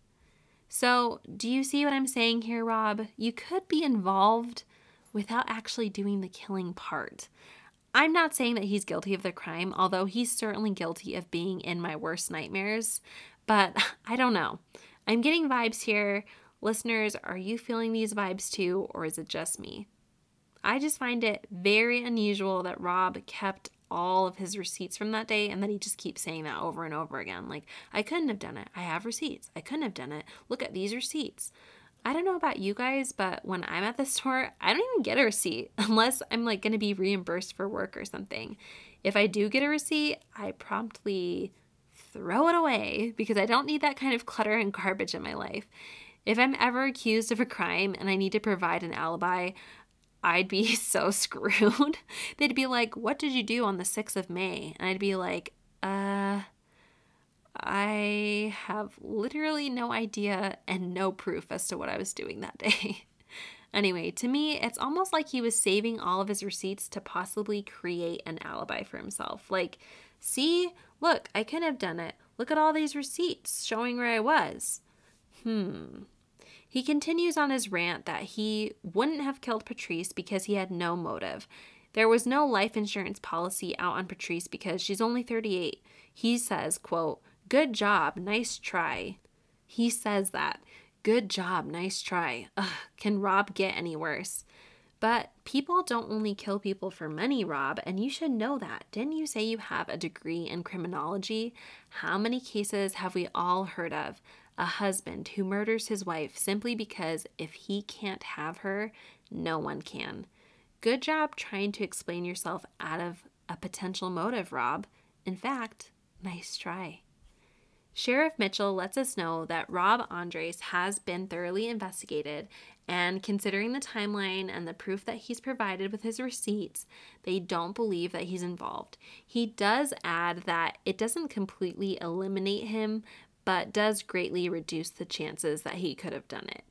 So, do you see what I'm saying here, Rob? You could be involved without actually doing the killing part. I'm not saying that he's guilty of the crime, although he's certainly guilty of being in my worst nightmares. But I don't know. I'm getting vibes here. Listeners, are you feeling these vibes too, or is it just me? I just find it very unusual that Rob kept all of his receipts from that day and that he just keeps saying that over and over again. Like, I couldn't have done it. I have receipts. I couldn't have done it. Look at these receipts. I don't know about you guys, but when I'm at the store, I don't even get a receipt unless I'm like going to be reimbursed for work or something. If I do get a receipt, I promptly throw it away because I don't need that kind of clutter and garbage in my life. If I'm ever accused of a crime and I need to provide an alibi, I'd be so screwed. They'd be like, What did you do on the 6th of May? And I'd be like, Uh, I have literally no idea and no proof as to what I was doing that day. anyway, to me, it's almost like he was saving all of his receipts to possibly create an alibi for himself. Like, see, look, I could have done it. Look at all these receipts showing where I was. Hmm. He continues on his rant that he wouldn't have killed Patrice because he had no motive. There was no life insurance policy out on Patrice because she's only 38. He says, quote, Good job, nice try. He says that. Good job, nice try. Ugh, can Rob get any worse? But people don't only kill people for money, Rob, and you should know that. Didn't you say you have a degree in criminology? How many cases have we all heard of? A husband who murders his wife simply because if he can't have her, no one can. Good job trying to explain yourself out of a potential motive, Rob. In fact, nice try. Sheriff Mitchell lets us know that Rob Endres has been thoroughly investigated, and considering the timeline and the proof that he's provided with his receipts, they don't believe that he's involved. He does add that it doesn't completely eliminate him, but does greatly reduce the chances that he could have done it.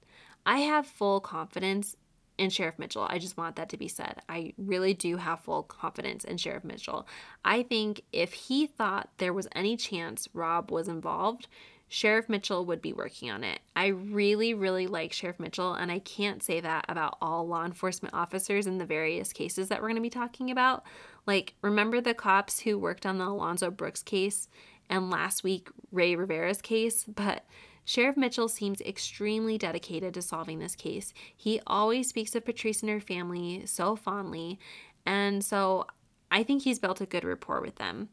I have full confidence in Sheriff Mitchell. I just want that to be said. I really do have full confidence in Sheriff Mitchell. I think if he thought there was any chance Rob was involved, Sheriff Mitchell would be working on it. I really, really like Sheriff Mitchell, and I can't say that about all law enforcement officers in the various cases that we're going to be talking about. Like, remember the cops who worked on the Alonzo Brooks case and last week Rey Rivera's case? But Sheriff Mitchell seems extremely dedicated to solving this case. He always speaks of Patrice and her family so fondly, and so I think he's built a good rapport with them.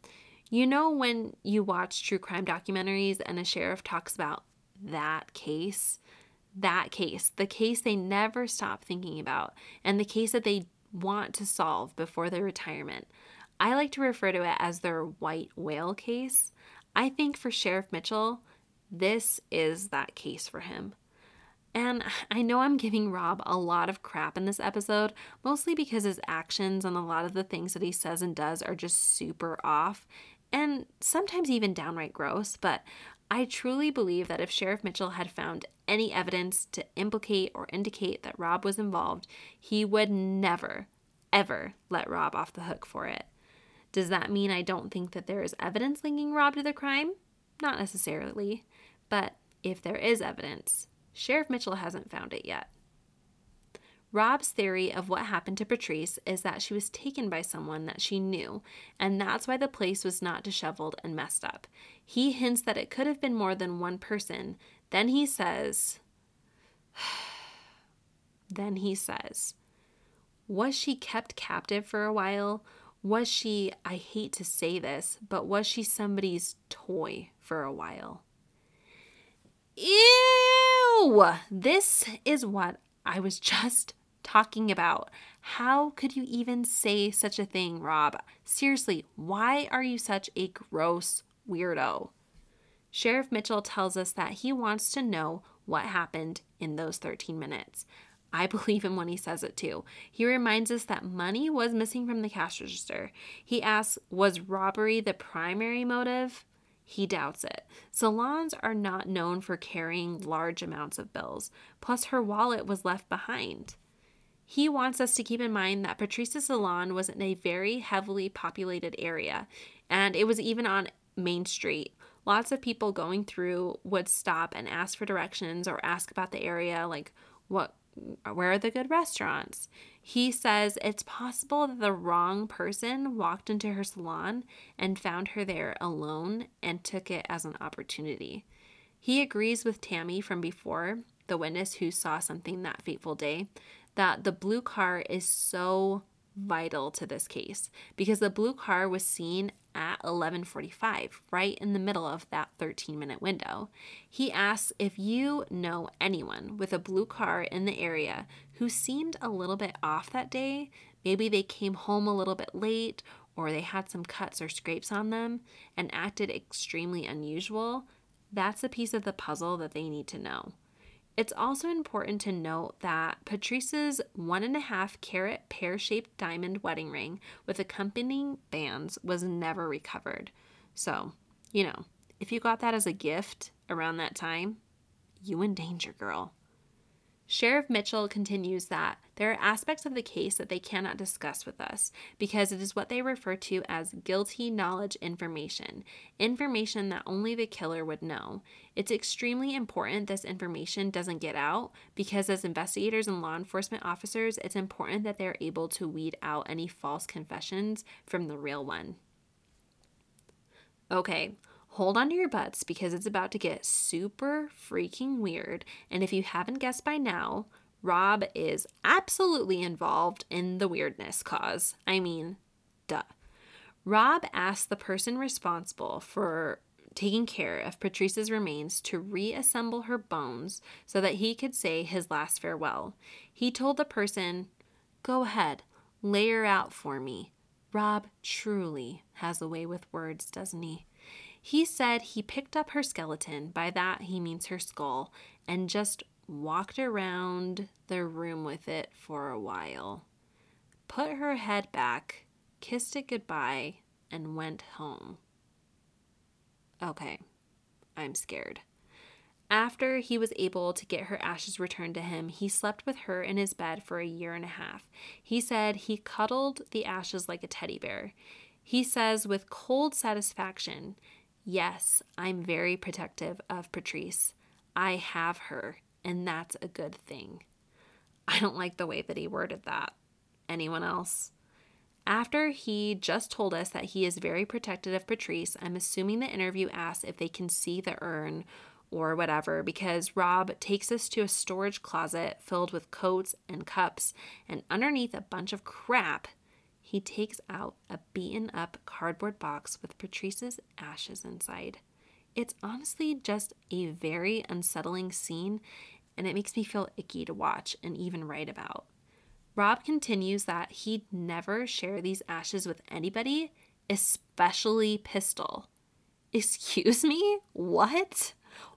You know, when you watch true crime documentaries and a sheriff talks about that case, that case, the case they never stop thinking about, and the case that they want to solve before their retirement. I like to refer to it as their white whale case. I think for Sheriff Mitchell, this is that case for him. And I know I'm giving Rob a lot of crap in this episode, mostly because his actions and a lot of the things that he says and does are just super off and sometimes even downright gross. But I truly believe that if Sheriff Mitchell had found any evidence to implicate or indicate that Rob was involved, he would never, ever let Rob off the hook for it. Does that mean I don't think that there is evidence linking Rob to the crime? Not necessarily. But if there is evidence, Sheriff Mitchell hasn't found it yet. Rob's theory of what happened to Patrice is that she was taken by someone that she knew, and that's why the place was not disheveled and messed up. He hints that it could have been more than one person. Then he says, then he says, Was she kept captive for a while? Was she, I hate to say this, but was she somebody's toy for a while? Ew! This is what I was just talking about. How could you even say such a thing, Rob? Seriously, why are you such a gross weirdo? Sheriff Mitchell tells us that he wants to know what happened in those 13 minutes. I believe him when he says it too. He reminds us that money was missing from the cash register. He asks, Was robbery the primary motive? He doubts it. Salons are not known for carrying large amounts of bills, plus, her wallet was left behind. He wants us to keep in mind that Patrice's salon was in a very heavily populated area, and it was even on Main Street. Lots of people going through would stop and ask for directions or ask about the area, like what where are the good restaurants? He says it's possible that the wrong person walked into her salon and found her there alone and took it as an opportunity. He agrees with Tammy from before, the witness who saw something that fateful day, that the blue car is so vital to this case because the blue car was seen at 11:45 right in the middle of that 13 minute window. He asks if you know anyone with a blue car in the area who seemed a little bit off that day. Maybe they came home a little bit late or they had some cuts or scrapes on them and acted extremely unusual. That's a piece of the puzzle that they need to know. It's also important to note that Patrice's one and a half carat pear shaped diamond wedding ring with accompanying bands was never recovered. So, you know, if you got that as a gift around that time, you in danger, girl. Sheriff Mitchell continues that there are aspects of the case that they cannot discuss with us because it is what they refer to as guilty knowledge information, information that only the killer would know. It's extremely important this information doesn't get out because, as investigators and law enforcement officers, it's important that they're able to weed out any false confessions from the real one. Okay, hold on to your butts because it's about to get super freaking weird. And if you haven't guessed by now, Rob is absolutely involved in the weirdness cause. I mean, duh. Rob asked the person responsible for taking care of Patrice's remains to reassemble her bones so that he could say his last farewell. He told the person, Go ahead, lay her out for me. Rob truly has a way with words, doesn't he? He said he picked up her skeleton, by that he means her skull, and just walked around the room with it for a while. Put her head back, kissed it goodbye, and went home. Okay, I'm scared. After he was able to get her ashes returned to him, he slept with her in his bed for a year and a half. He said he cuddled the ashes like a teddy bear. He says with cold satisfaction, Yes, I'm very protective of Patrice. I have her, and that's a good thing. I don't like the way that he worded that. Anyone else? After he just told us that he is very protective of Patrice, I'm assuming the interview asks if they can see the urn or whatever because Rob takes us to a storage closet filled with coats and cups, and underneath a bunch of crap he takes out a beaten up cardboard box with Patrice's ashes inside. It's honestly just a very unsettling scene, and it makes me feel icky to watch and even write about. Rob continues that he'd never share these ashes with anybody, especially Pistol. Excuse me? What?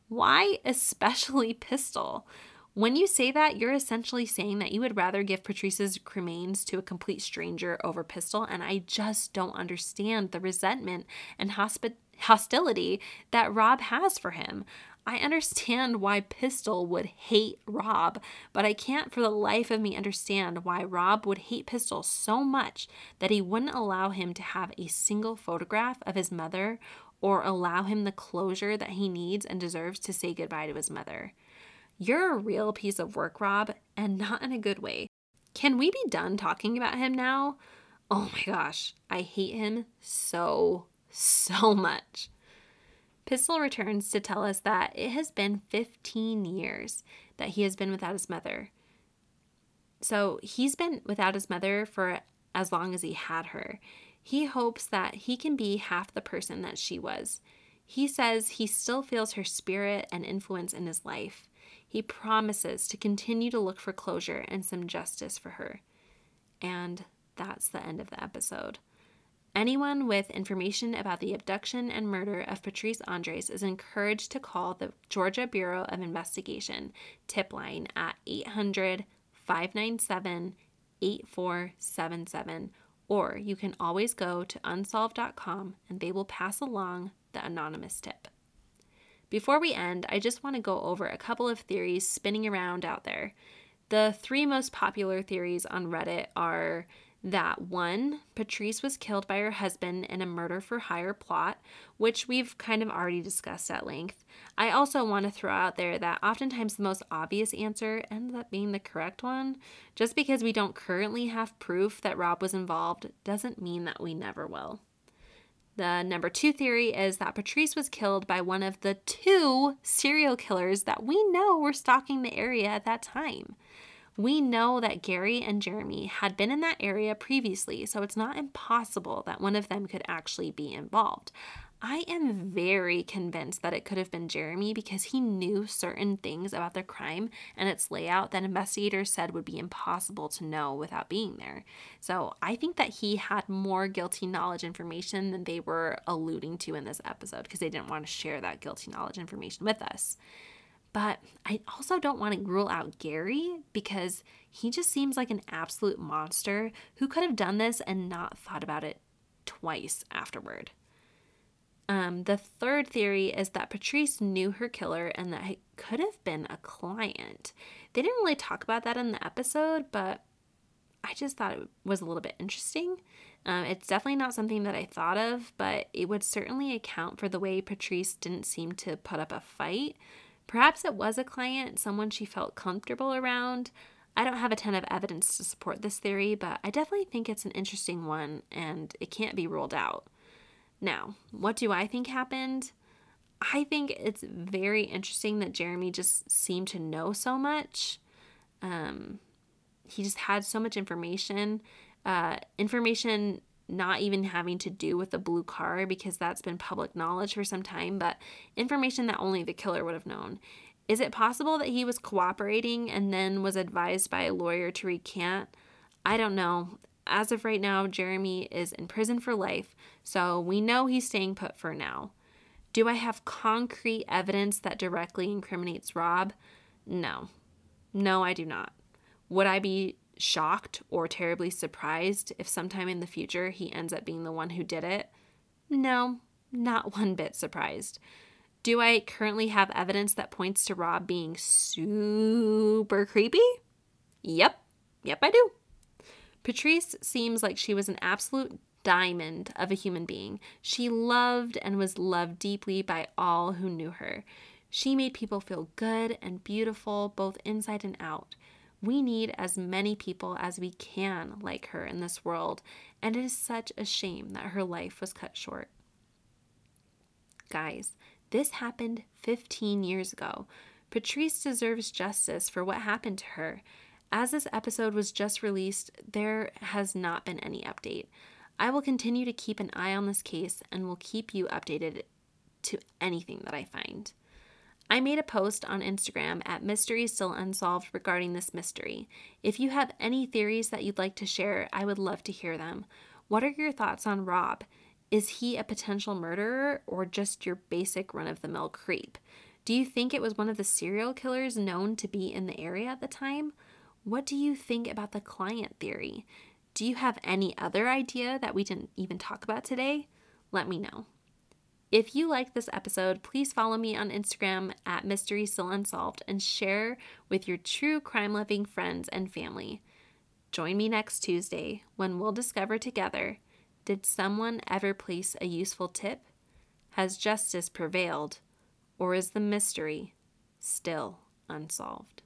Why especially Pistol? When you say that, you're essentially saying that you would rather give Patrice's cremains to a complete stranger over Pistol, and I just don't understand the resentment and hospi- hostility that Rob has for him. I understand why Pistol would hate Rob, but I can't for the life of me understand why Rob would hate Pistol so much that he wouldn't allow him to have a single photograph of his mother or allow him the closure that he needs and deserves to say goodbye to his mother. You're a real piece of work, Rob, and not in a good way. Can we be done talking about him now? Oh my gosh, I hate him so, so much. Pistol returns to tell us that it has been 15 years that he has been without his mother. So he's been without his mother for as long as he had her. He hopes that he can be half the person that she was. He says he still feels her spirit and influence in his life. He promises to continue to look for closure and some justice for her. And that's the end of the episode. Anyone with information about the abduction and murder of Patrice Endres is encouraged to call the Georgia Bureau of Investigation tip line at 800 597 8477, or you can always go to unsolved.com and they will pass along the anonymous tip. Before we end, I just want to go over a couple of theories spinning around out there. The three most popular theories on Reddit are that one, Patrice was killed by her husband in a murder for hire plot, which we've kind of already discussed at length. I also want to throw out there that oftentimes the most obvious answer ends up being the correct one. Just because we don't currently have proof that Rob was involved doesn't mean that we never will. The number two theory is that Patrice was killed by one of the two serial killers that we know were stalking the area at that time. We know that Gary and Jeremy had been in that area previously, so it's not impossible that one of them could actually be involved. I am very convinced that it could have been Jeremy because he knew certain things about the crime and its layout that investigators said would be impossible to know without being there. So I think that he had more guilty knowledge information than they were alluding to in this episode because they didn't want to share that guilty knowledge information with us. But I also don't want to rule out Gary because he just seems like an absolute monster who could have done this and not thought about it twice afterward. Um, the third theory is that Patrice knew her killer and that it could have been a client. They didn't really talk about that in the episode, but I just thought it was a little bit interesting. Um, it's definitely not something that I thought of, but it would certainly account for the way Patrice didn't seem to put up a fight. Perhaps it was a client, someone she felt comfortable around. I don't have a ton of evidence to support this theory, but I definitely think it's an interesting one and it can't be ruled out. Now, what do I think happened? I think it's very interesting that Jeremy just seemed to know so much. Um, he just had so much information, uh, information not even having to do with the blue car because that's been public knowledge for some time, but information that only the killer would have known. Is it possible that he was cooperating and then was advised by a lawyer to recant? I don't know. As of right now, Jeremy is in prison for life, so we know he's staying put for now. Do I have concrete evidence that directly incriminates Rob? No. No, I do not. Would I be shocked or terribly surprised if sometime in the future he ends up being the one who did it? No, not one bit surprised. Do I currently have evidence that points to Rob being super creepy? Yep, yep, I do. Patrice seems like she was an absolute diamond of a human being. She loved and was loved deeply by all who knew her. She made people feel good and beautiful, both inside and out. We need as many people as we can like her in this world, and it is such a shame that her life was cut short. Guys, this happened 15 years ago. Patrice deserves justice for what happened to her. As this episode was just released, there has not been any update. I will continue to keep an eye on this case and will keep you updated to anything that I find. I made a post on Instagram at Mystery Still Unsolved regarding this mystery. If you have any theories that you'd like to share, I would love to hear them. What are your thoughts on Rob? Is he a potential murderer or just your basic run of the mill creep? Do you think it was one of the serial killers known to be in the area at the time? What do you think about the client theory? Do you have any other idea that we didn't even talk about today? Let me know. If you like this episode, please follow me on Instagram at Mystery Still Unsolved and share with your true crime loving friends and family. Join me next Tuesday when we'll discover together did someone ever place a useful tip? Has justice prevailed? Or is the mystery still unsolved?